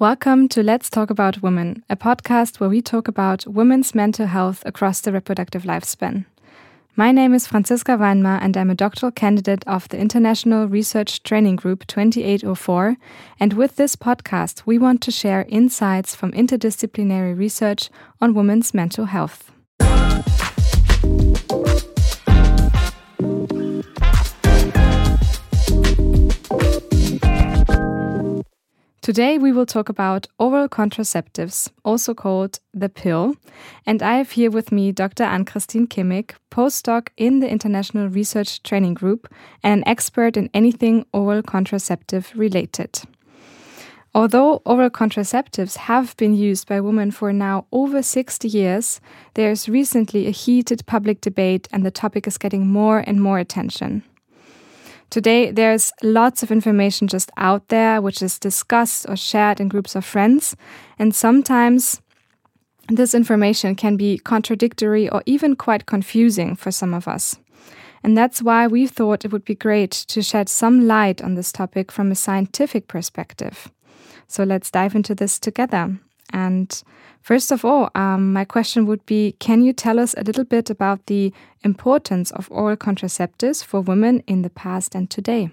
Welcome to Let's Talk About Women, a podcast where we talk about women's mental health across the reproductive lifespan. My name is Franziska Weinmar, and I'm a doctoral candidate of the International Research Training Group 2804. And with this podcast, we want to share insights from interdisciplinary research on women's mental health. Today we will talk about oral contraceptives, also called the pill, and I have here with me Dr. Ann-Christin Kimmig, postdoc in the International Research Training Group and an expert in anything oral contraceptive related. Although oral contraceptives have been used by women for now over 60 years, there is recently a heated public debate and the topic is getting more and more attention. Today, there's lots of information just out there, which is discussed or shared in groups of friends. And sometimes this information can be contradictory or even quite confusing for some of us. And that's why we thought it would be great to shed some light on this topic from a scientific perspective. So let's dive into this together. And first of all, um, my question would be Can you tell us a little bit about the importance of oral contraceptives for women in the past and today?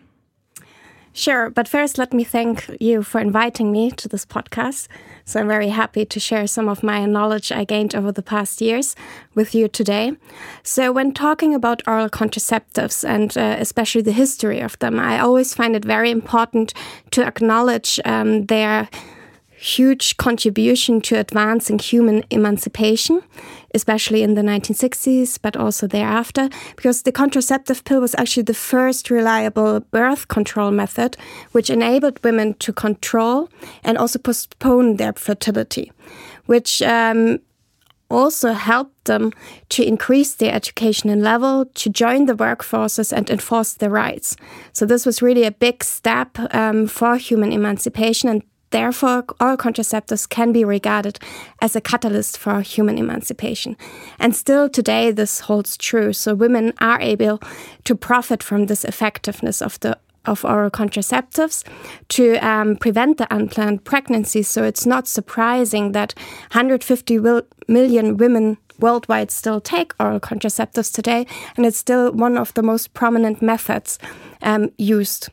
Sure, but first, let me thank you for inviting me to this podcast. So, I'm very happy to share some of my knowledge I gained over the past years with you today. So, when talking about oral contraceptives and uh, especially the history of them, I always find it very important to acknowledge um, their huge contribution to advancing human emancipation, especially in the 1960s, but also thereafter, because the contraceptive pill was actually the first reliable birth control method, which enabled women to control and also postpone their fertility, which um, also helped them to increase their education level, to join the workforces and enforce their rights. So this was really a big step um, for human emancipation and Therefore, oral contraceptives can be regarded as a catalyst for human emancipation. And still today, this holds true. So women are able to profit from this effectiveness of the of oral contraceptives to um, prevent the unplanned pregnancy. So it's not surprising that 150 million women worldwide still take oral contraceptives today, and it's still one of the most prominent methods um, used.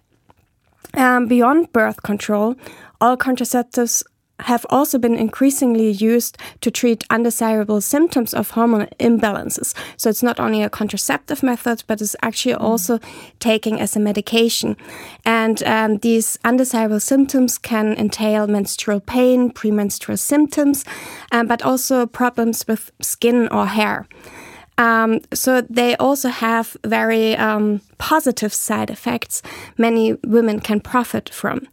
Um, beyond birth control, oral contraceptives have also been increasingly used to treat undesirable symptoms of hormone imbalances. So it's not only a contraceptive method, but it's actually mm. also taking as a medication. And um, these undesirable symptoms can entail menstrual pain, premenstrual symptoms, um, but also problems with skin or hair. Um, so they also have very um, positive side effects many women can profit from.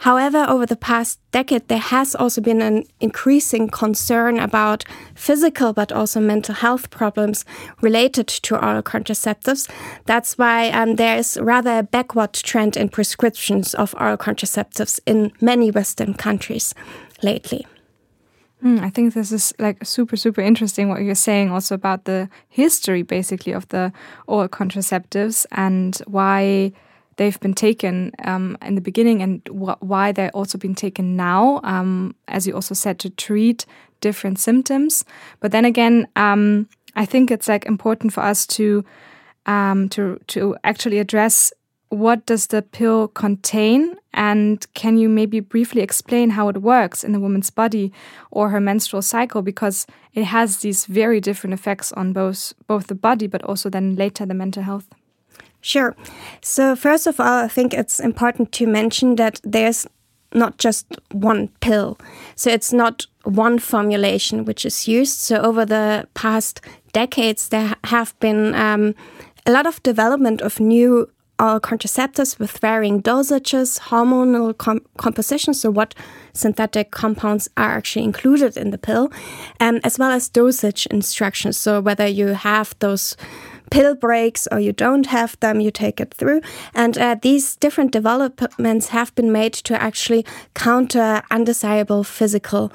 However, over the past decade, there has also been an increasing concern about physical but also mental health problems related to oral contraceptives. That's why um, there is rather a backward trend in prescriptions of oral contraceptives in many Western countries lately. Mm, I think this is like super, super interesting what you're saying also about the history basically of the oral contraceptives and why they've been taken um, in the beginning and wh why they're also being taken now, um, as you also said, to treat different symptoms. But then again, um, I think it's like important for us to um, to to actually address what does the pill contain and can you maybe briefly explain how it works in the woman's body or her menstrual cycle because it has these very different effects on both both the body but also then later the mental health Sure. So, first of all, I think it's important to mention that there's not just one pill. So, it's not one formulation which is used. So, over the past decades, there have been um, a lot of development of new uh, contraceptives with varying dosages, hormonal com compositions, so what synthetic compounds are actually included in the pill, um, as well as dosage instructions. So, whether you have those pill breaks or you don't have them, you take it through. And uh, these different developments have been made to actually counter undesirable physical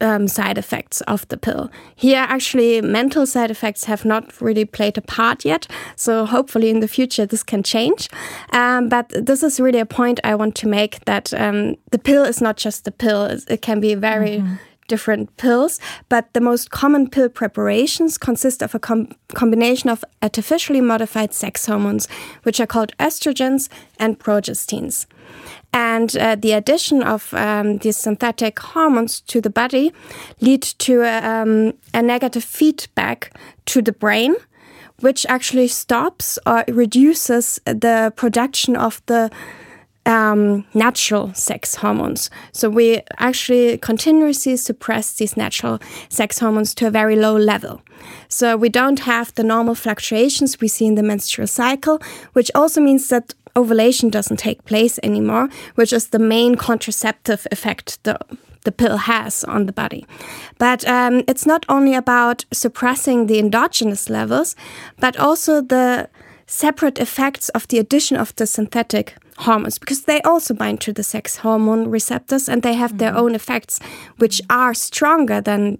um, side effects of the pill. Here, actually, mental side effects have not really played a part yet. So, hopefully, in the future, this can change. Um, but this is really a point I want to make that um, the pill is not just the pill, it can be very mm -hmm different pills, but the most common pill preparations consist of a com combination of artificially modified sex hormones, which are called estrogens and progestins. And uh, the addition of um, these synthetic hormones to the body lead to a, um, a negative feedback to the brain, which actually stops or reduces the production of the um, natural sex hormones. So we actually continuously suppress these natural sex hormones to a very low level. So we don't have the normal fluctuations we see in the menstrual cycle, which also means that ovulation doesn't take place anymore, which is the main contraceptive effect the, the pill has on the body. But um, it's not only about suppressing the endogenous levels, but also the separate effects of the addition of the synthetic hormones because they also bind to the sex hormone receptors and they have mm -hmm. their mm-hmm. own effects which are stronger than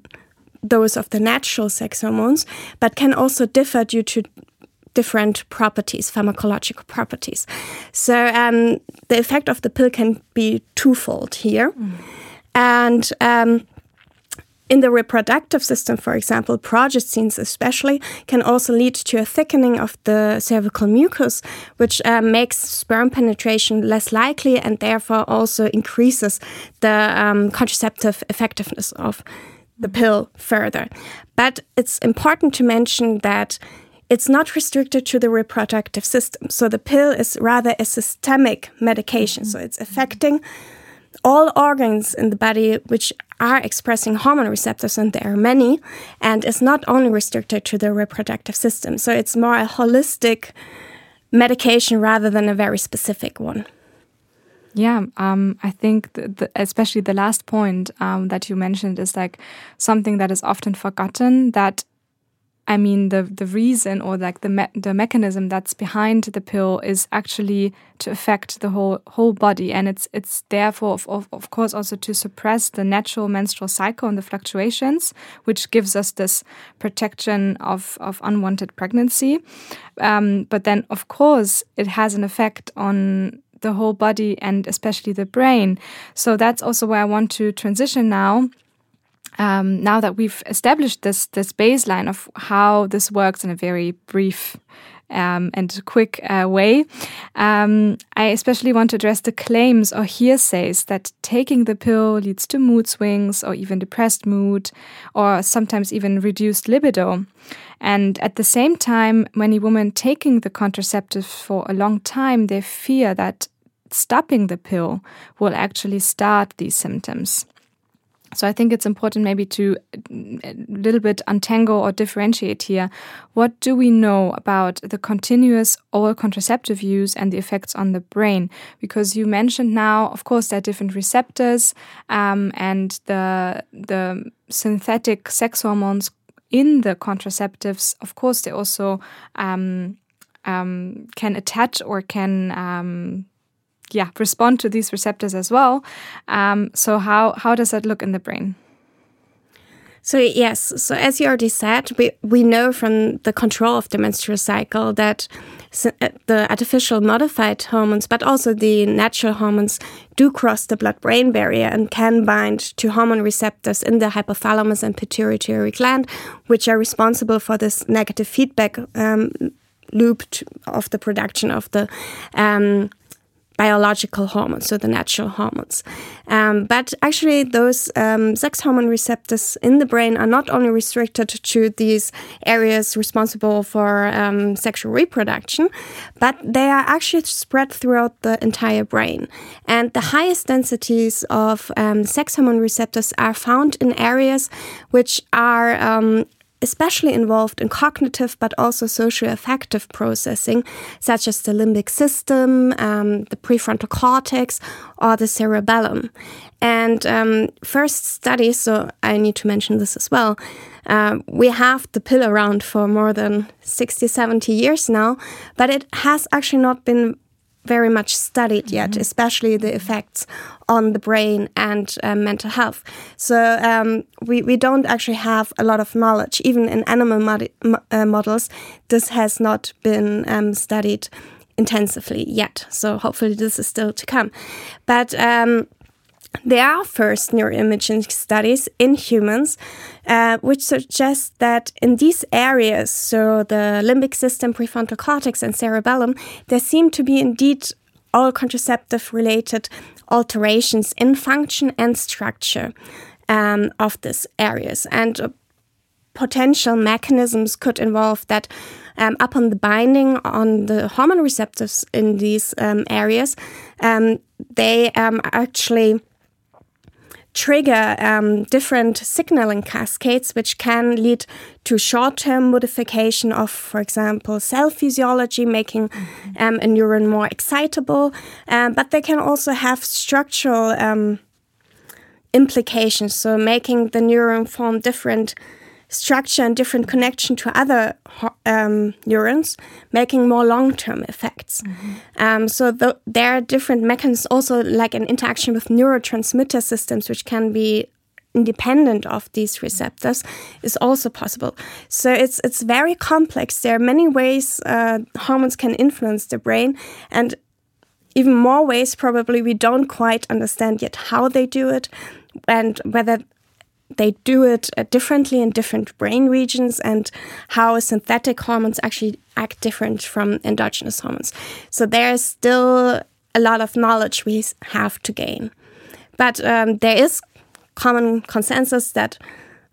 those of the natural sex hormones but can also differ due to different properties pharmacological properties so um, the effect of the pill can be twofold here mm. and um, in the reproductive system, for example, progestins especially can also lead to a thickening of the cervical mucus, which uh, makes sperm penetration less likely and therefore also increases the um, contraceptive effectiveness of the pill further. But it's important to mention that it's not restricted to the reproductive system. So the pill is rather a systemic medication. So it's affecting all organs in the body which are expressing hormone receptors, and there are many, and is not only restricted to the reproductive system. So it's more a holistic medication rather than a very specific one. Yeah, um, I think especially the last point um, that you mentioned is like something that is often forgotten that I mean, the the reason or like the me the mechanism that's behind the pill is actually to affect the whole whole body, and it's it's therefore of, of, of course also to suppress the natural menstrual cycle and the fluctuations, which gives us this protection of of unwanted pregnancy. Um, but then, of course, it has an effect on the whole body and especially the brain. So that's also where I want to transition now um, now that we've established this this baseline of how this works in a very brief um, and quick uh, way, um, I especially want to address the claims or hearsays that taking the pill leads to mood swings or even depressed mood or sometimes even reduced libido. And at the same time, many women taking the contraceptive for a long time, they fear that stopping the pill will actually start these symptoms. So I think it's important maybe to a little bit untangle or differentiate here. What do we know about the continuous oral contraceptive use and the effects on the brain? Because you mentioned now, of course, there are different receptors um, and the the synthetic sex hormones in the contraceptives. Of course, they also um, um, can attach or can um, yeah respond to these receptors as well. Um, so how how does that look in the brain? So yes, so as you already said, we we know from the control of the menstrual cycle that uh, the artificial modified hormones, but also the natural hormones, do cross the blood-brain barrier and can bind to hormone receptors in the hypothalamus and pituitary gland, which are responsible for this negative feedback um, loop of the production of the um, biological hormones, so the natural hormones. Um, but actually, those um, sex hormone receptors in the brain are not only restricted to these areas responsible for um, sexual reproduction, but they are actually spread throughout the entire brain. And the highest densities of um, sex hormone receptors are found in areas which are um, especially involved in cognitive but also socio-affective processing, such as the limbic system, um, the prefrontal cortex, or the cerebellum. And um, first studies, so I need to mention this as well, uh, we have the pill around for more than 60, 70 years now, but it has actually not been very much studied yet, mm -hmm. especially the effects on the brain and um, mental health. So um, we, we don't actually have a lot of knowledge. Even in animal mod uh, models, this has not been um, studied intensively yet. So hopefully this is still to come. But um, there are first neuroimaging studies in humans uh, which suggests that in these areas, so the limbic system, prefrontal cortex, and cerebellum, there seem to be indeed oral contraceptive related alterations in function and structure um, of these areas. And uh, potential mechanisms could involve that um, upon the binding on the hormone receptors in these um, areas, um, they um, actually trigger um, different signaling cascades, which can lead to short-term modification of, for example, cell physiology, making um, a neuron more excitable. Um, but they can also have structural um, implications, so making the neuron form different structure and different connection to other um, neurons, making more long-term effects. Mm -hmm. um, so th there are different mechanisms, also like an interaction with neurotransmitter systems, which can be independent of these receptors is also possible. So it's it's very complex. There are many ways uh, hormones can influence the brain, and even more ways probably we don't quite understand yet how they do it and whether they do it uh, differently in different brain regions and how synthetic hormones actually act different from endogenous hormones. So there's still a lot of knowledge we have to gain. But um, there is common consensus that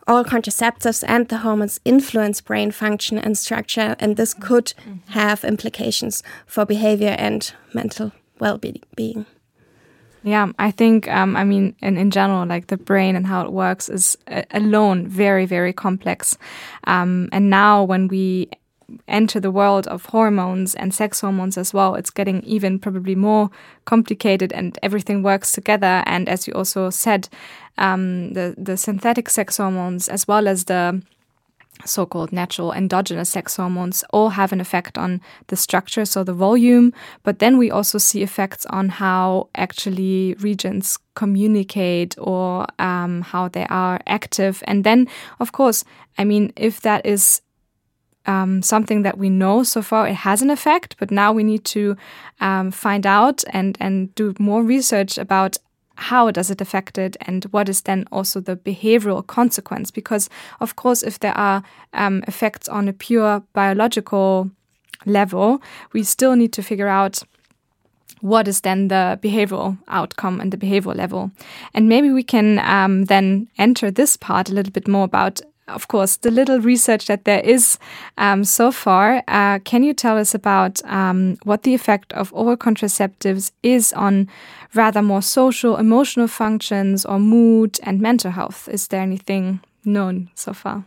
oral contraceptives and the hormones influence brain function and structure, and this could mm-hmm. have implications for behavior and mental well being. Yeah, I think, um, I mean, in, in general, like the brain and how it works is uh, alone very, very complex. Um, and now when we enter the world of hormones and sex hormones as well, it's getting even probably more complicated and everything works together. And as you also said, um, the, the synthetic sex hormones as well as the so called natural endogenous sex hormones all have an effect on the structure, so the volume, but then we also see effects on how actually regions communicate or um, how they are active. And then, of course, I mean, if that is um, something that we know so far it has an effect, but now we need to um, find out and, and do more research about how does it affect it and what is then also the behavioral consequence? Because of course if there are um, effects on a pure biological level we still need to figure out what is then the behavioral outcome and the behavioral level. And maybe we can um, then enter this part a little bit more about of course, the little research that there is um, so far. Uh, can you tell us about um, what the effect of oral contraceptives is on rather more social, emotional functions or mood and mental health? Is there anything known so far?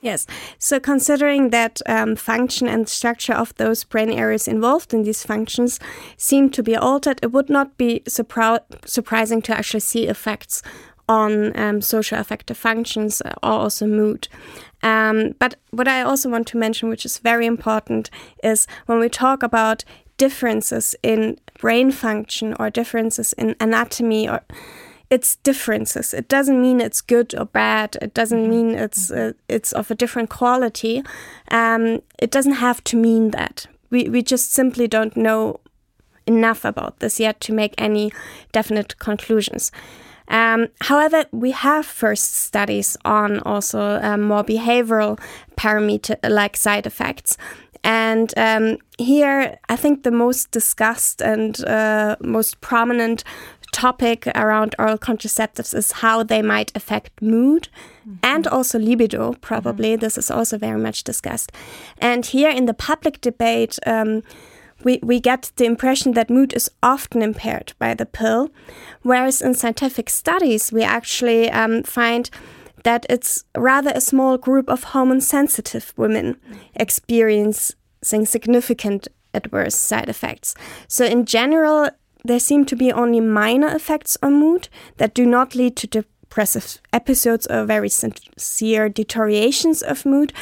Yes. So, considering that um, function and structure of those brain areas involved in these functions seem to be altered, it would not be surpri surprising to actually see effects on um, social affective functions or also mood. Um, but what I also want to mention, which is very important, is when we talk about differences in brain function or differences in anatomy or it's differences. It doesn't mean it's good or bad. It doesn't mm-hmm. mean it's uh, it's of a different quality. Um, it doesn't have to mean that. We we just simply don't know enough about this yet to make any definite conclusions. Um, however, we have first studies on also um, more behavioral parameter like side effects. And um, here, I think the most discussed and uh, most prominent topic around oral contraceptives is how they might affect mood mm -hmm. and also libido, probably. Mm -hmm. This is also very much discussed. And here in the public debate, um, we, we get the impression that mood is often impaired by the pill, whereas in scientific studies, we actually um, find that it's rather a small group of hormone sensitive women experiencing significant adverse side effects. So, in general, there seem to be only minor effects on mood that do not lead to depressive episodes or very severe deteriorations of mood.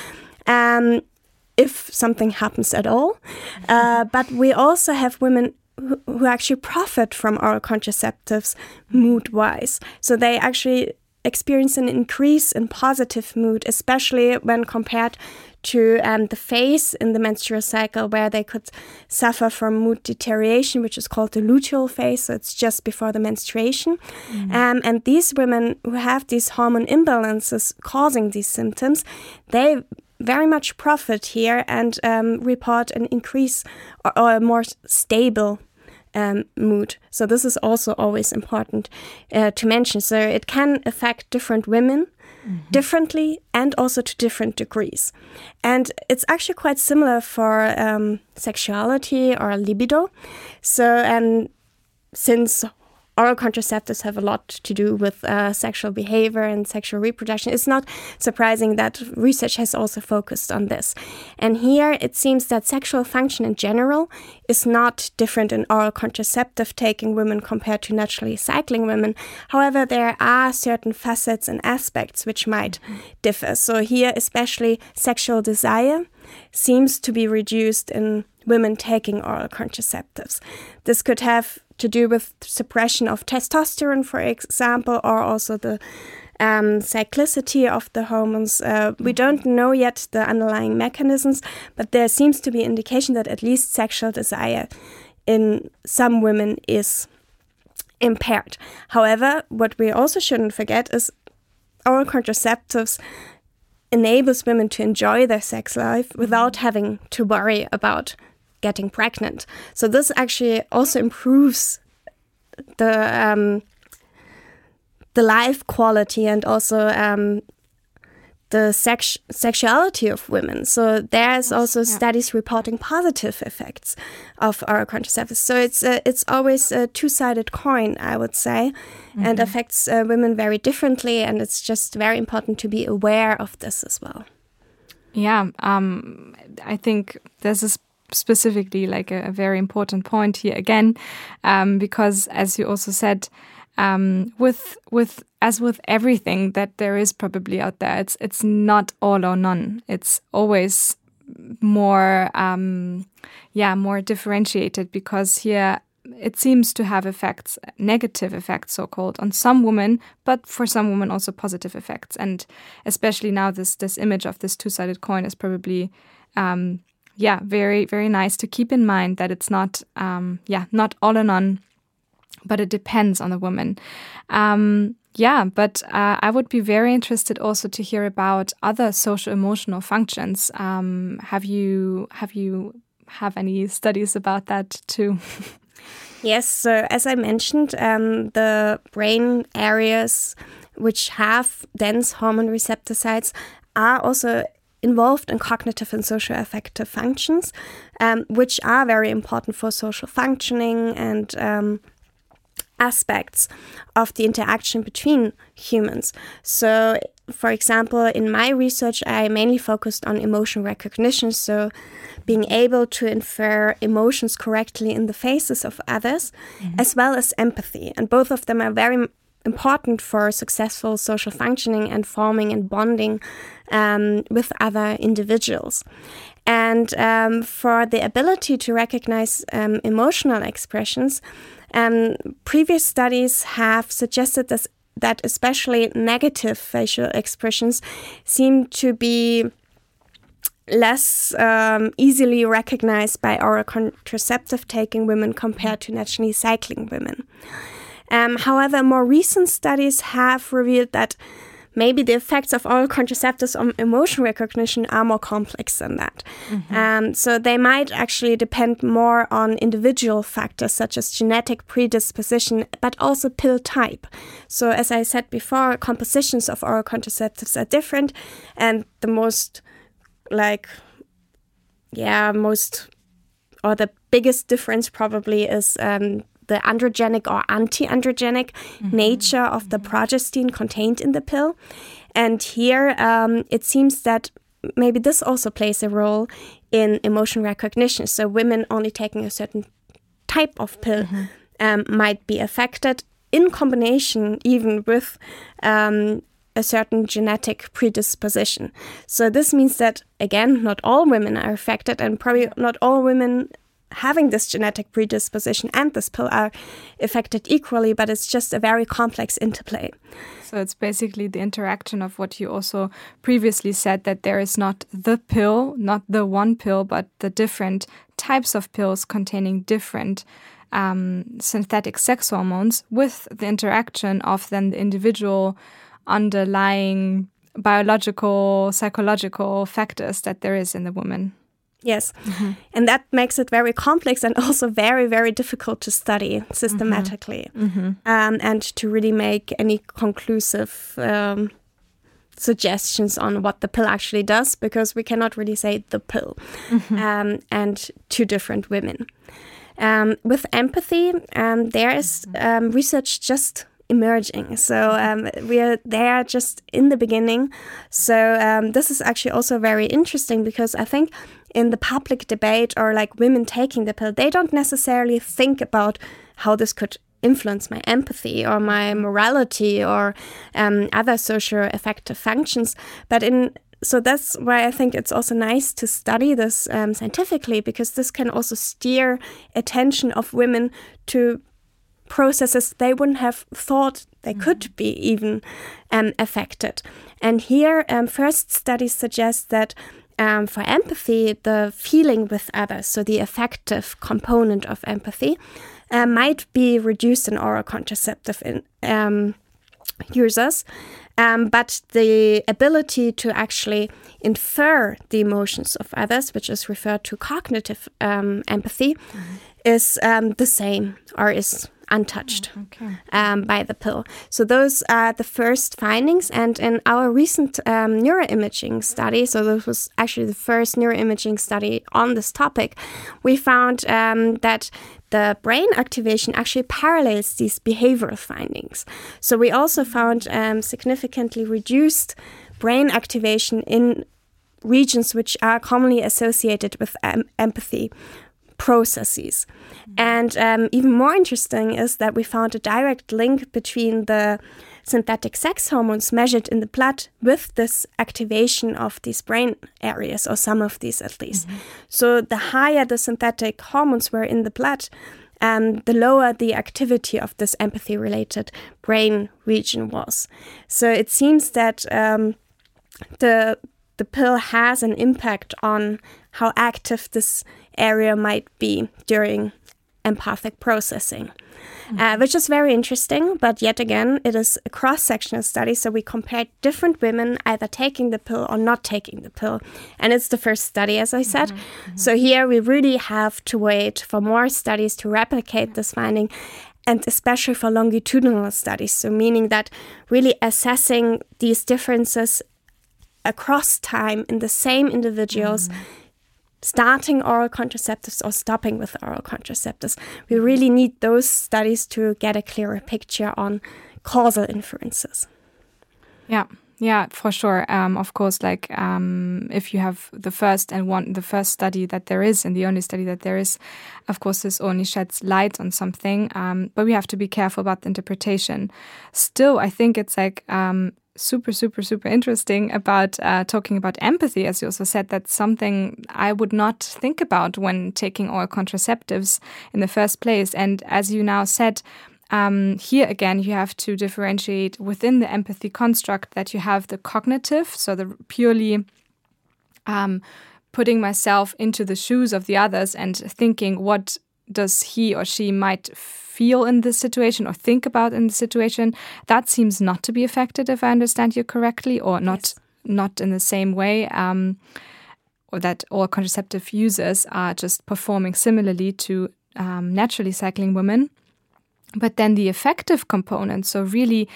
Um, if something happens at all. Uh, but we also have women who, who actually profit from oral contraceptives mood wise. So they actually experience an increase in positive mood, especially when compared to um, the phase in the menstrual cycle where they could suffer from mood deterioration, which is called the luteal phase. So it's just before the menstruation. Mm. Um, and these women who have these hormone imbalances causing these symptoms, they very much profit here and um, report an increase or, or a more stable um, mood. So this is also always important uh, to mention. So it can affect different women mm -hmm. differently and also to different degrees. And it's actually quite similar for um, sexuality or libido. So and since oral contraceptives have a lot to do with uh, sexual behavior and sexual reproduction. It's not surprising that research has also focused on this. And here it seems that sexual function in general is not different in oral contraceptive taking women compared to naturally cycling women. However, there are certain facets and aspects which might differ. So here, especially sexual desire seems to be reduced in women taking oral contraceptives. This could have to do with suppression of testosterone, for example, or also the um, cyclicity of the hormones. Uh, we don't know yet the underlying mechanisms, but there seems to be indication that at least sexual desire in some women is impaired. However, what we also shouldn't forget is oral contraceptives enables women to enjoy their sex life without having to worry about getting pregnant. So this actually also improves the um, the life quality and also um, the sex sexuality of women. So there's also yeah. studies reporting positive effects of oral contraceptives. So it's uh, it's always a two sided coin, I would say, mm -hmm. and mm-hmm. affects uh, women very differently. And it's just very important to be aware of this as well. Yeah, um, I think this is specifically like a, a, very important point here again, um, because as you also said, um, with with as with everything that there is probably out there, it's it's not all or none. It's always more um, yeah more differentiated because here it seems to have effects, negative effects, so called, on some women, but for some women also positive effects. And especially now, this this image of this two sided coin is probably um, yeah, very, very nice to keep in mind that it's not, um, yeah, not all in on, but it depends on the woman. Um, yeah, but uh, I would be very interested also to hear about other social emotional functions. Um, have you have you have any studies about that too? yes. So as I mentioned, um, the brain areas which have dense hormone receptor sites are also involved in cognitive and social affective functions, um, which are very important for social functioning and um, aspects of the interaction between humans. So, for example, in my research, I mainly focused on emotion recognition. So, being able to infer emotions correctly in the faces of others, mm -hmm. as well as empathy. And both of them are very important for successful social functioning and forming and bonding um, with other individuals. And um, for the ability to recognize um, emotional expressions, um, previous studies have suggested that, that especially negative facial expressions seem to be less um, easily recognized by oral contraceptive taking women compared to naturally cycling women. Um, however, more recent studies have revealed that maybe the effects of oral contraceptives on emotion recognition are more complex than that. Mm -hmm. um, so they might actually depend more on individual factors such as genetic predisposition, but also pill type. So, as I said before, compositions of oral contraceptives are different, and the most like, yeah, most or the biggest difference probably is um, the androgenic or anti-androgenic mm -hmm. nature of the progestin contained in the pill. And here um, it seems that maybe this also plays a role in emotion recognition. So women only taking a certain type of pill mm -hmm. um, might be affected in combination even with um, a certain genetic predisposition. So this means that again, not all women are affected, and probably not all women having this genetic predisposition and this pill are affected equally, but it's just a very complex interplay. So it's basically the interaction of what you also previously said that there is not the pill, not the one pill, but the different types of pills containing different um, synthetic sex hormones with the interaction of then the individual underlying biological, psychological factors that there is in the woman. Yes. Mm -hmm. And that makes it very complex and also very, very difficult to study systematically mm -hmm. um, and to really make any conclusive um, suggestions on what the pill actually does because we cannot really say the pill mm -hmm. um, and two different women. Um, with empathy, um, there is um, research just emerging. So um, we are there just in the beginning. So um, this is actually also very interesting because I think in the public debate or like women taking the pill, they don't necessarily think about how this could influence my empathy or my morality or um, other social affective functions. But in so that's why I think it's also nice to study this um, scientifically because this can also steer attention of women to processes they wouldn't have thought they mm -hmm. could be even um, affected. And here, um, first studies suggest that um, for empathy, the feeling with others, so the affective component of empathy, uh, might be reduced in oral contraceptive in, um, users. Um, but the ability to actually infer the emotions of others, which is referred to cognitive um, empathy, mm -hmm. is um, the same or is untouched oh, okay. um, by the pill. So those are the first findings. And in our recent um, neuroimaging study, so this was actually the first neuroimaging study on this topic, we found um, that the brain activation actually parallels these behavioral findings. So we also found um, significantly reduced brain activation in regions which are commonly associated with empathy processes. And um, even more interesting is that we found a direct link between the synthetic sex hormones measured in the blood with this activation of these brain areas, or some of these at least. Mm -hmm. So, the higher the synthetic hormones were in the blood, um, the lower the activity of this empathy related brain region was. So, it seems that um, the the pill has an impact on how active this area might be during empathic processing. Mm uh, which is very interesting, but yet again, it is a cross sectional study. So we compared different women either taking the pill or not taking the pill. And it's the first study, as I said. Mm -hmm. So here we really have to wait for more studies to replicate this finding and especially for longitudinal studies. So, meaning that really assessing these differences across time in the same individuals. Mm -hmm starting oral contraceptives or stopping with oral contraceptives. We really need those studies to get a clearer picture on causal inferences. Yeah. Yeah, for sure. Um, of course, like um, if you have the first and one, the first study that there is, and the only study that there is, of course, this only sheds light on something. Um, but we have to be careful about the interpretation. Still, I think it's like um, super, super, super interesting about uh, talking about empathy, as you also said. That's something I would not think about when taking oral contraceptives in the first place. And as you now said, um, here again, you have to differentiate within the empathy construct that you have the cognitive, so the purely um, putting myself into the shoes of the others and thinking what does he or she might feel in this situation or think about in the situation, that seems not to be affected, if I understand you correctly, or not yes. not in the same way. Um, or that oral contraceptive users are just performing similarly to um, naturally cycling women. But then the affective component, so really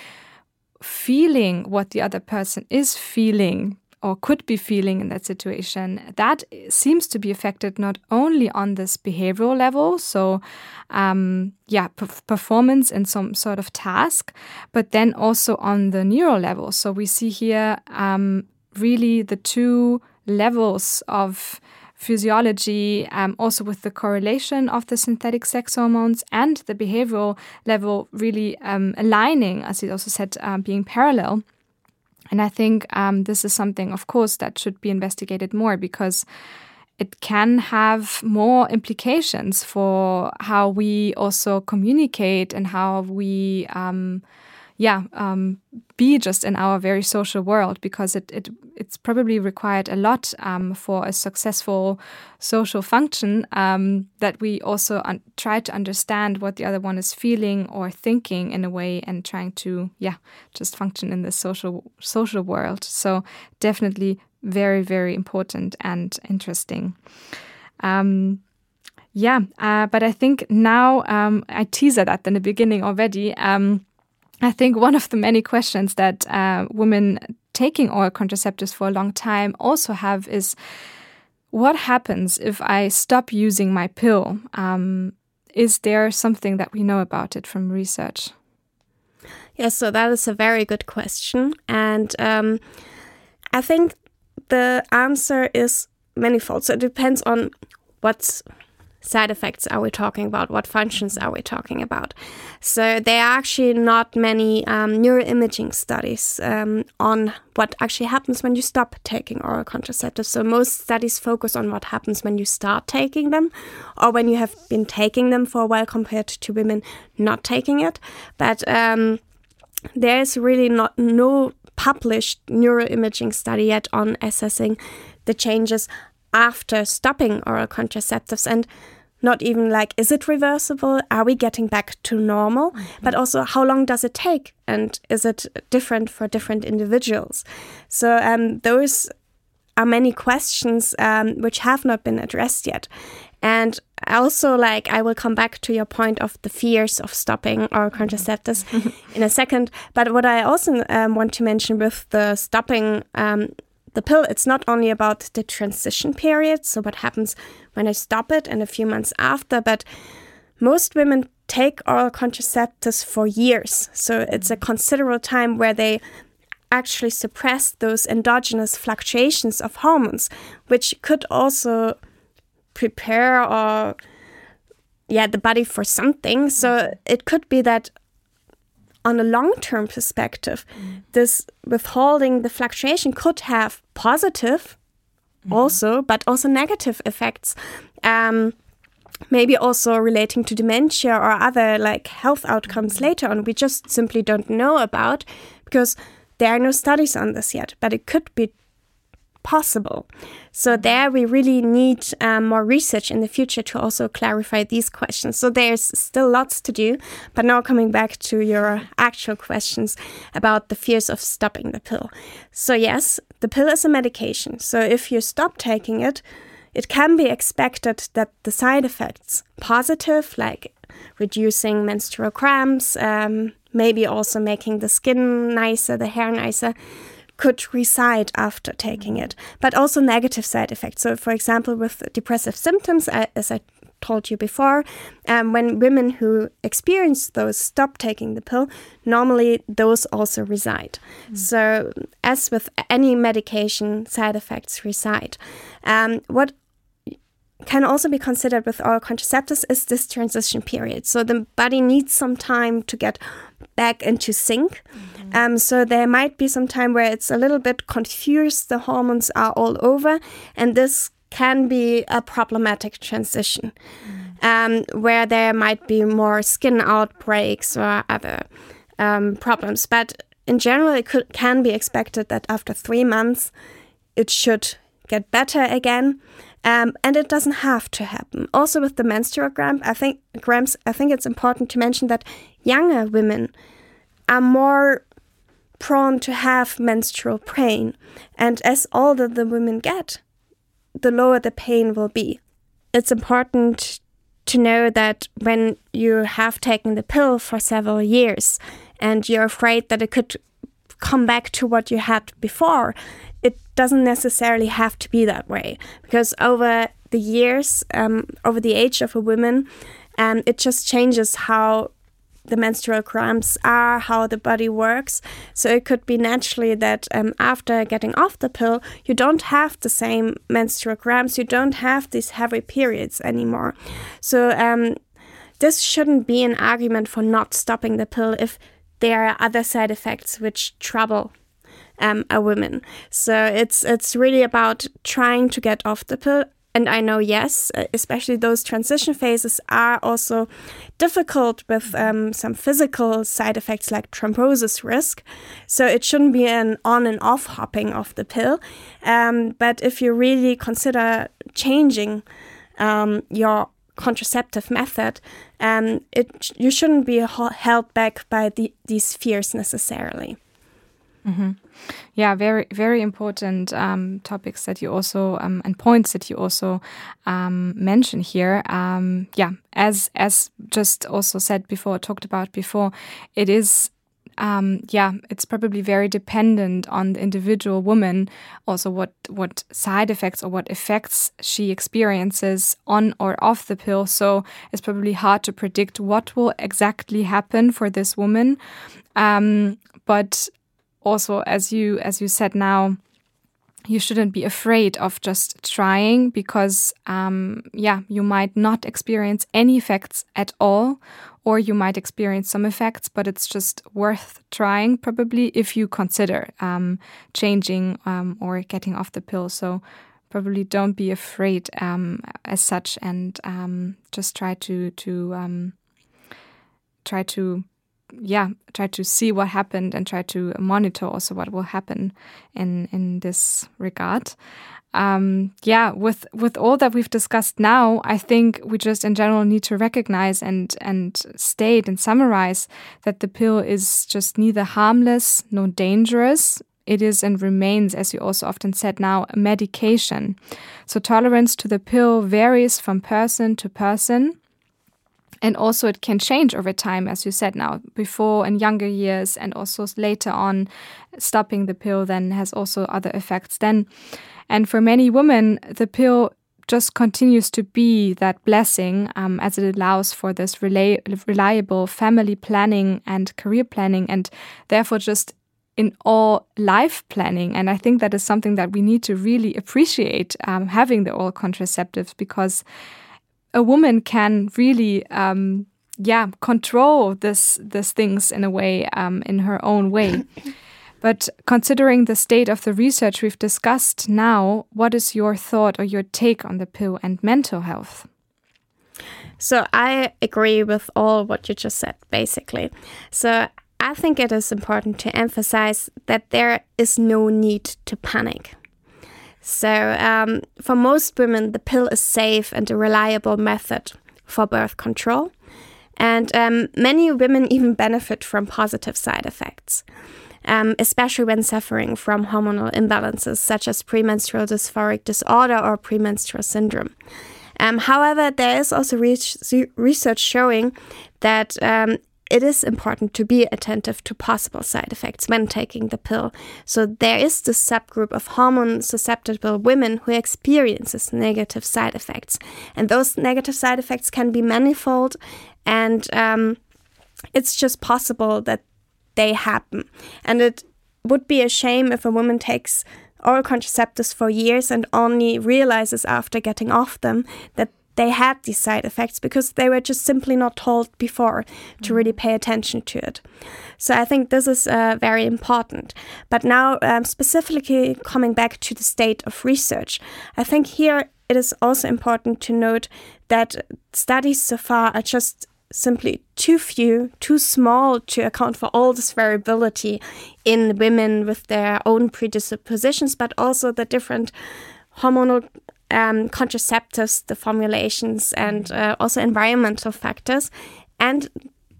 feeling what the other person is feeling or could be feeling in that situation, that seems to be affected not only on this behavioral level, so um, yeah, performance in some sort of task, but then also on the neural level. So we see here um, really the two levels of physiology, um, also with the correlation of the synthetic sex hormones and the behavioral level really um, aligning, as you also said, uh, being parallel. And I think um, this is something, of course, that should be investigated more because it can have more implications for how we also communicate and how we um, yeah, um, be just in our very social world because it, it it's probably required a lot um, for a successful social function um, that we also try to understand what the other one is feeling or thinking in a way and trying to yeah just function in the social social world. So definitely very very important and interesting. Um, yeah, uh, but I think now um, I teased that in the beginning already. Um, I think one of the many questions that uh, women taking oral contraceptives for a long time also have is what happens if I stop using my pill? Um, is there something that we know about it from research? Yes, so that is a very good question. And um, I think the answer is manifold. So it depends on what's side effects are we talking about? What functions are we talking about? So there are actually not many um, neuroimaging studies um, on what actually happens when you stop taking oral contraceptives. So most studies focus on what happens when you start taking them or when you have been taking them for a while compared to women not taking it. But um, there is really not no published neuroimaging study yet on assessing the changes after stopping oral contraceptives and not even like is it reversible? Are we getting back to normal? Mm -hmm. but also how long does it take? And is it different for different individuals? So um, those are many questions um, which have not been addressed yet. And also like i will come back to your point of the fears of stopping oral contraceptives in a second. But what i also um, want to mention with the stopping um, the pill, it's not only about the transition period, so what happens when I stop it and a few months after, but most women take oral contraceptives for years. So it's a considerable time where they actually suppress those endogenous fluctuations of hormones, which could also prepare or yeah, the body for something. So it could be that on a long term perspective, mm. this withholding the fluctuation could have positive mm. also, but also negative effects. Um, maybe also relating to dementia or other like health outcomes mm. later on we just simply don't know about because there are no studies on this yet but it could be possible. So there we really need um, more research in the future to also clarify these questions. So there's still lots to do, but now coming back to your actual questions about the fears of stopping the pill. So yes, the pill is a medication. So if you stop taking it, it can be expected that the side effects, positive, like reducing menstrual cramps, um, maybe also making the skin nicer, the hair nicer, could reside after taking it, but also negative side effects. So, for example, with depressive symptoms, as I told you before, um, when women who experience those stop taking the pill, normally those also reside. Mm. So, as with any medication, side effects reside. Um, what can also be considered with oral contraceptives is this transition period. So the body needs some time to get back into sync. Mm-hmm. Um, so there might be some time where it's a little bit confused, the hormones are all over, and this can be a problematic transition mm-hmm. um, where there might be more skin outbreaks or other um, problems. But in general, it could, can be expected that after three months, it should get better again. Um, and it doesn't have to happen. Also, with the menstrual cramp, I think cramps. I think it's important to mention that younger women are more prone to have menstrual pain, and as older the women get, the lower the pain will be. It's important to know that when you have taken the pill for several years and you're afraid that it could come back to what you had before, it doesn't necessarily have to be that way because over the years, um, over the age of a woman, um, it just changes how the menstrual cramps are, how the body works. So it could be naturally that um, after getting off the pill, you don't have the same menstrual cramps, you don't have these heavy periods anymore. So um, this shouldn't be an argument for not stopping the pill if there are other side effects which trouble um, a woman. So it's it's really about trying to get off the pill and I know, yes, especially those transition phases are also difficult with um, some physical side effects like thrombosis risk. So it shouldn't be an on and off hopping of the pill. Um, but if you really consider changing um, your contraceptive method, um, it you shouldn't be held back by the, these fears necessarily. Mm -hmm. Yeah, very very important um, topics that you also um, and points that you also um, mention here. Um, yeah, as as just also said before, talked about before, it is um, yeah, it's probably very dependent on the individual woman, also what what side effects or what effects she experiences on or off the pill. So it's probably hard to predict what will exactly happen for this woman. Um, but also, as you as you said now, you shouldn't be afraid of just trying because, um, yeah, you might not experience any effects at all, or you might experience some effects, but it's just worth trying probably if you consider um, changing um, or getting off the pill. So probably don't be afraid um, as such, and um, just try to to um, try to yeah try to see what happened and try to monitor also what will happen in in this regard um, yeah with with all that we've discussed now i think we just in general need to recognize and and state and summarize that the pill is just neither harmless nor dangerous it is and remains, as you also often said now, a medication. So tolerance to the pill varies from person to person. And also, it can change over time, as you said now, before in younger years, and also later on, stopping the pill then has also other effects then. And for many women, the pill just continues to be that blessing um, as it allows for this rela reliable family planning and career planning, and therefore just in all life planning. And I think that is something that we need to really appreciate um, having the oral contraceptives because a woman can really um, yeah control this this things in a way um, in her own way but considering the state of the research we've discussed now what is your thought or your take on the pill and mental health? So i agree with all what you just said basically. So i think it is important to emphasize that there is no need to panic. So, um, for most women, the pill is safe and a reliable method for birth control. And um, many women even benefit from positive side effects, um, especially when suffering from hormonal imbalances such as premenstrual dysphoric disorder or premenstrual syndrome. Um, however, there is also research showing that um, it is important to be attentive to possible side effects when taking the pill. So there is this subgroup of hormone susceptible women who experiences negative side effects, and those negative side effects can be manifold, and um, it's just possible that they happen. And it would be a shame if a woman takes oral contraceptives for years and only realizes after getting off them that they had these side effects because they were just simply not told before to really pay attention to it. So I think this is uh, very important. But now, um, specifically coming back to the state of research, I think here it is also important to note that studies so far are just simply too few, too small to account for all this variability in women with their own predispositions, but also the different hormonal um, contraceptives, the formulations, and mm-hmm. uh, also environmental factors. And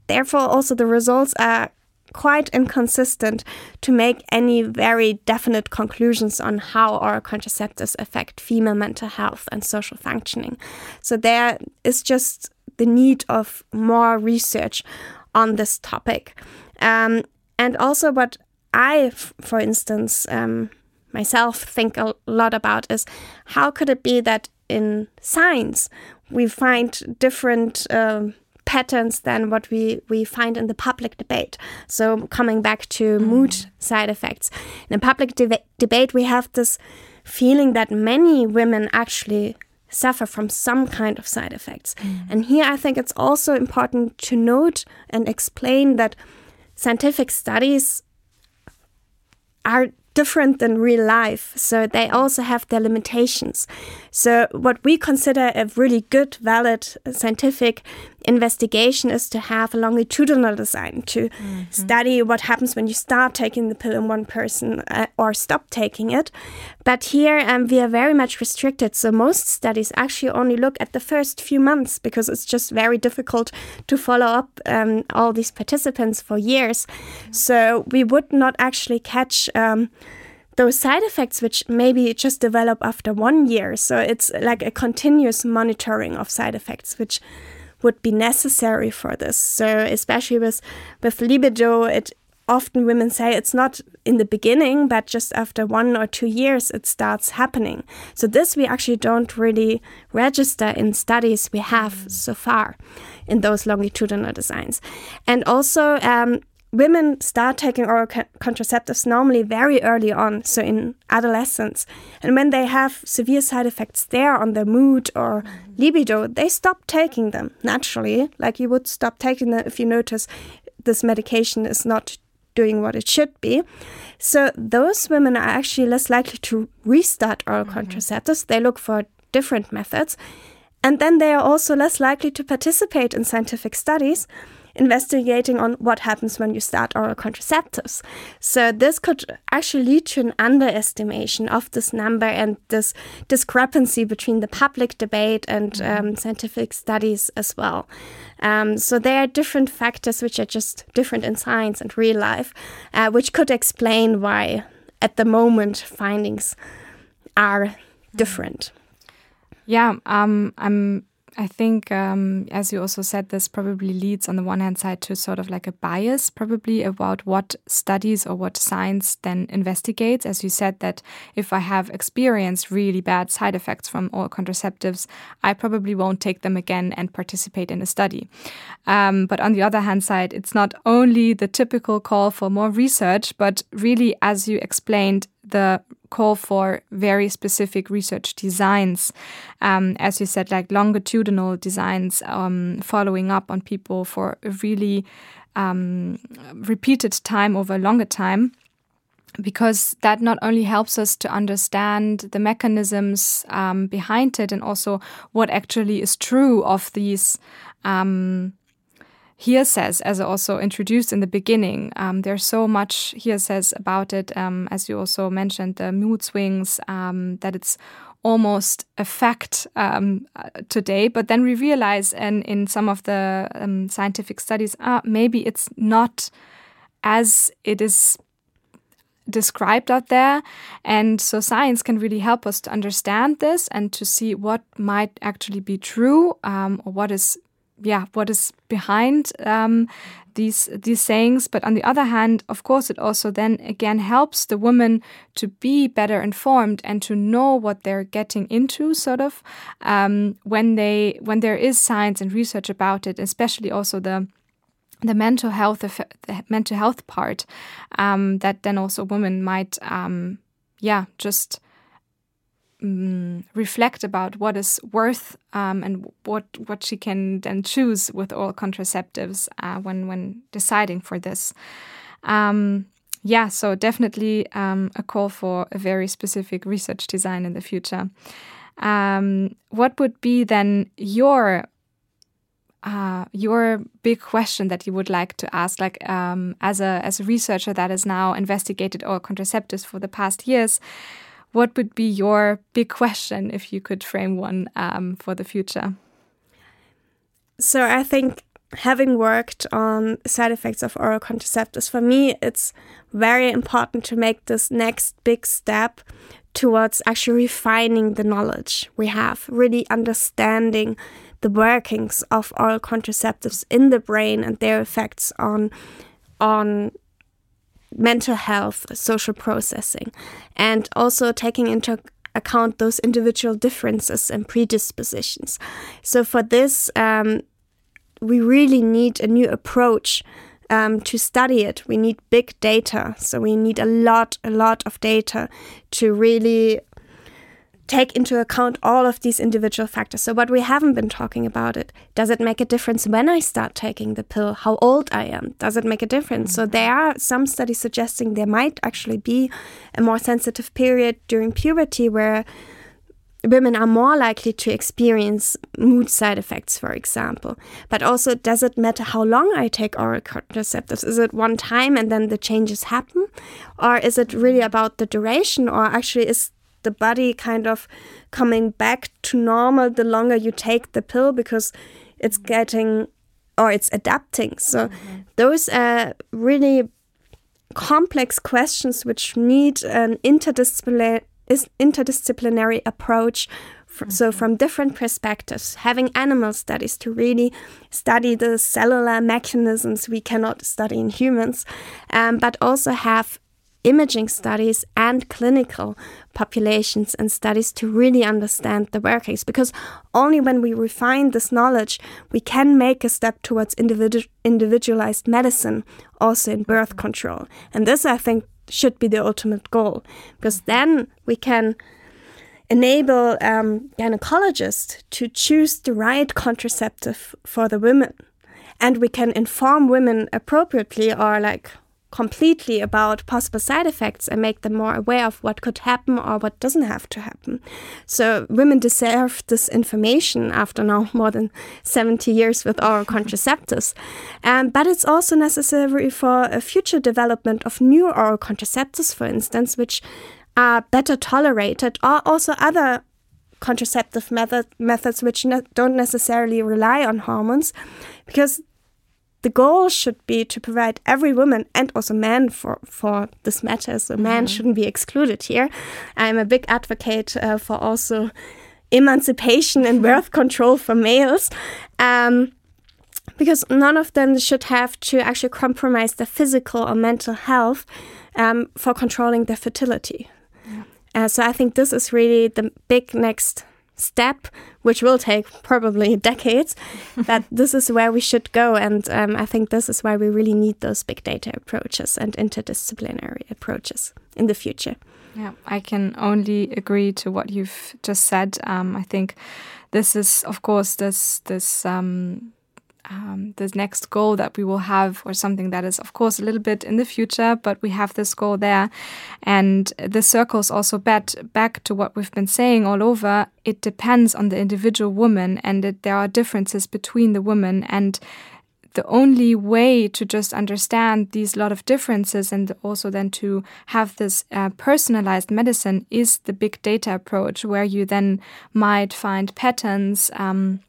therefore, also the results are quite inconsistent to make any very definite conclusions on how oral contraceptives affect female mental health and social functioning. So there is just the need of more research on this topic. Um, and also what I, for instance, um, myself think a lot about is how could it be that in science we find different um, patterns than what we, we find in the public debate. So, coming back to mm. mood side effects, in a public de debate, we have this feeling that many women actually suffer from some kind of side effects. Mm. And here I think it's also important to note and explain that scientific studies are different than real life. So they also have their limitations. So what we consider a really good, valid scientific investigation is to have a longitudinal design to mm -hmm. study what happens when you start taking the pill in one person uh, or stop taking it. But here um, we are very much restricted. So most studies actually only look at the first few months because it's just very difficult to follow up um, all these participants for years. So we would not actually catch um, those side effects which maybe just develop after one year. So it's like a continuous monitoring of side effects, which would be necessary for this. So especially with with libido, it often women say it's not in the beginning, but just after one or two years it starts happening. So this we actually don't really register in studies we have mm. so far in those longitudinal designs. And also um, women start taking oral contraceptives normally very early on, so in adolescence. And when they have severe side effects there on their mood or libido, they stop taking them naturally, like you would stop taking them if you notice this medication is not doing what it should be. So those women are actually less likely to restart oral mm -hmm. contraceptives. They look for different methods. And then they are also less likely to participate in scientific studies investigating on what happens when you start oral contraceptives. So this could actually lead to an underestimation of this number and this discrepancy between the public debate and mm-hmm. um, scientific studies as well. Um, so there are different factors which are just different in science and real life, uh, which could explain why at the moment findings are mm-hmm. different. Yeah, um, I'm I think, um, as you also said, this probably leads on the one hand side to sort of like a bias, probably about what studies or what science then investigates. As you said, that if I have experienced really bad side effects from oral contraceptives, I probably won't take them again and participate in a study. Um, but on the other hand side, it's not only the typical call for more research, but really, as you explained, the call for very specific research designs. Um, as you said, like longitudinal designs, um, following up on people for a really um, repeated time over a longer time. Because that not only helps us to understand the mechanisms um, behind it and also what actually is true of these um, says, as also introduced in the beginning. Um, there's so much here says about it, um, as you also mentioned, the mood swings, um, that it's almost a fact um, uh, today. But then we realize, and in some of the um, scientific studies, ah, maybe it's not as it is described out there. And so science can really help us to understand this and to see what might actually be true um, or what is yeah, what is behind um, these these sayings. But on the other hand, of course, it also then again helps the woman to be better informed and to know what they're getting into, sort of um, when they when there is science and research about it, especially also the the mental health the mental health part um, that then also women might um, yeah just um, reflect about what is worth um, and what what she can then choose with oral contraceptives uh, when when deciding for this. Um, yeah, so definitely um, a call for a very specific research design in the future. Um, what would be then your uh, your big question that you would like to ask, like um, as a as a researcher that has now investigated oral contraceptives for the past years? What would be your big question if you could frame one um, for the future? So I think having worked on side effects of oral contraceptives, for me, it's very important to make this next big step towards actually refining the knowledge we have, really understanding the workings of oral contraceptives in the brain and their effects on on mental health, social processing, and also taking into account those individual differences and predispositions. So, for this, um, we really need a new approach um, to study it. We need big data. So, we need a lot, a lot of data to really take into account all of these individual factors. So, what we haven't been talking about it does it make a difference when I start taking the pill? How old I am? Does it make a difference? So, mm-hmm. there are some studies suggesting there might actually be a more sensitive period during puberty where women are more likely to experience mood side effects, for example. But also, does it matter how long I take oral contraceptives? Is it one time and then the changes happen? Or is it really about the duration? Or actually, is the body kind of coming back to normal the longer you take the pill because it's getting or it's adapting. So mm -hmm. those are really complex questions which need an interdisciplinary interdisciplinary approach. So, mm-hmm. from different perspectives, having animal studies to really study the cellular mechanisms we cannot study in humans, um, but also have imaging studies and clinical populations and studies to really understand the workings because only when we refine this knowledge we can make a step towards individu individualized medicine also in birth control. And this i think should be the ultimate goal. Because then we can enable um, gynecologists to choose the right contraceptive for the women. And we can inform women appropriately or like completely about possible side effects and make them more aware of what could happen or what doesn't have to happen. So women deserve this information after now more than 70 years with oral contraceptives. Um, but it's also necessary for a future development of new oral contraceptives, for instance, which are better tolerated or also other contraceptive method, methods which ne don't necessarily rely on hormones because the goal should be to provide every woman and also man for for this matter. So men mm -hmm. shouldn't be excluded here. I'm a big advocate uh, for also emancipation and birth control for males. Um, because none of them should have to actually compromise their physical or mental health um, for controlling their fertility. Yeah. Uh, so I think this is really the big next step, which will take probably decades, that this is where we should go. And um, I think this is why we really need those big data approaches and interdisciplinary approaches in the future. Yeah, I can only agree to what you've just said. Um, I think this is, of course, this this um, um, the next goal that we will have, or something that is, of course, a little bit in the future, but we have this goal there. And the circles also back, back to what we've been saying all over. It depends on the individual woman, and it, there are differences between the women. And the only way to just understand these lot of differences and also then to have this uh, personalized medicine is the big data approach, where you then might find patterns. Um,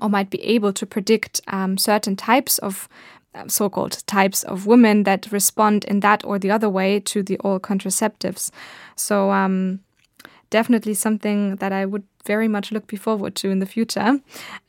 or might be able to predict um, certain types of uh, so called types of women that respond in that or the other way to the oral contraceptives. So, um, definitely something that I would very much look forward to in the future.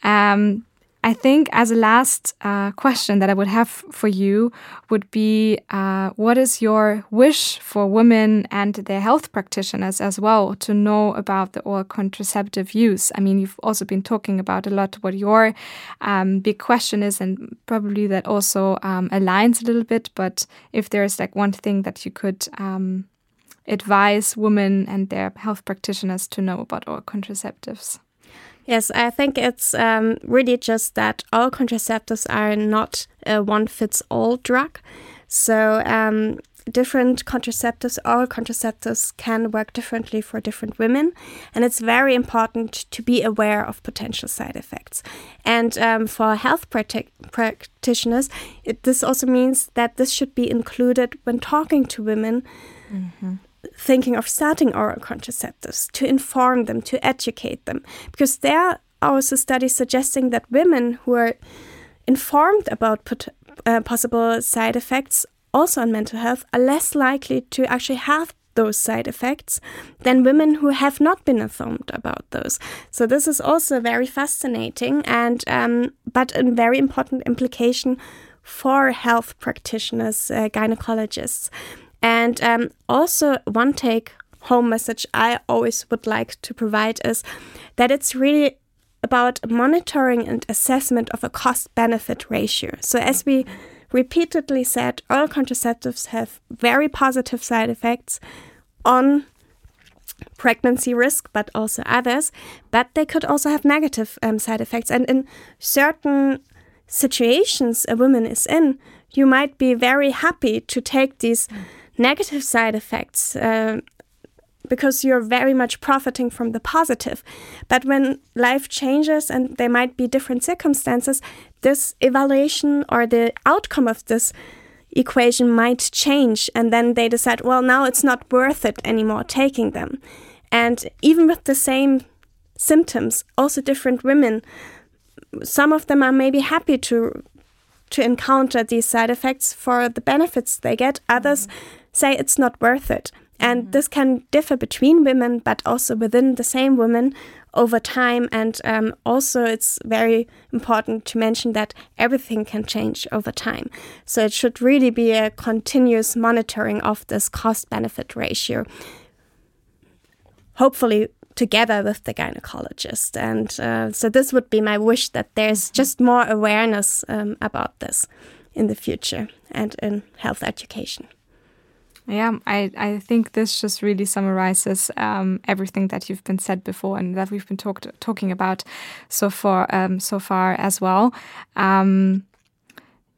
Um, I think as a last uh, question that I would have for you would be uh, what is your wish for women and their health practitioners as well to know about the oral contraceptive use? I mean, you've also been talking about a lot what your um, big question is, and probably that also um, aligns a little bit. But if there's like one thing that you could um, advise women and their health practitioners to know about oral contraceptives? Yes, I think it's um, really just that oral contraceptives are not a one fits all drug. So, um, different contraceptives, oral contraceptives can work differently for different women. And it's very important to be aware of potential side effects. And um, for health practitioners, it, this also means that this should be included when talking to women. Mm -hmm thinking of starting oral contraceptives to inform them, to educate them, because there are also studies suggesting that women who are informed about uh, possible side effects, also on mental health, are less likely to actually have those side effects than women who have not been informed about those. So this is also very fascinating and um, but a very important implication for health practitioners, uh, gynecologists. And um, also, one take home message I always would like to provide is that it's really about monitoring and assessment of a cost benefit ratio. So, as we repeatedly said, oral contraceptives have very positive side effects on pregnancy risk, but also others. But they could also have negative um, side effects. And in certain situations a woman is in, you might be very happy to take these negative side effects. Uh, because you're very much profiting from the positive. But when life changes and there might be different circumstances, this evaluation or the outcome of this equation might change. And then they decide, well, now it's not worth it anymore taking them. And even with the same symptoms, also different women, some of them are maybe happy to to encounter these side effects for the benefits they get. Others say it's not worth it. And mm -hmm. this can differ between women, but also within the same woman over time. And um, also, it's very important to mention that everything can change over time. So it should really be a continuous monitoring of this cost benefit ratio. Hopefully, together with the gynecologist. And uh, so, this would be my wish that there's just more awareness um, about this in the future and in health education. Yeah, I, I think this just really summarizes um, everything that you've been said before and that we've been talked talking about so far um, so far as well. Um,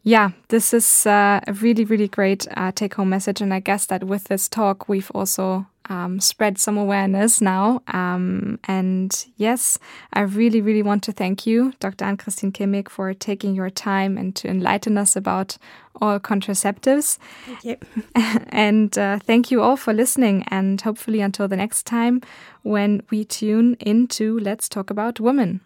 yeah, this is uh, a really really great uh, take home message, and I guess that with this talk we've also um, spread some awareness now. Um, and yes, I really, really want to thank you, Dr. Ann-Christin Kimmig, for taking your time and to enlighten us about oral contraceptives. Thank you. and uh, thank you all for listening. And hopefully, until the next time when we tune into Let's Talk About Women.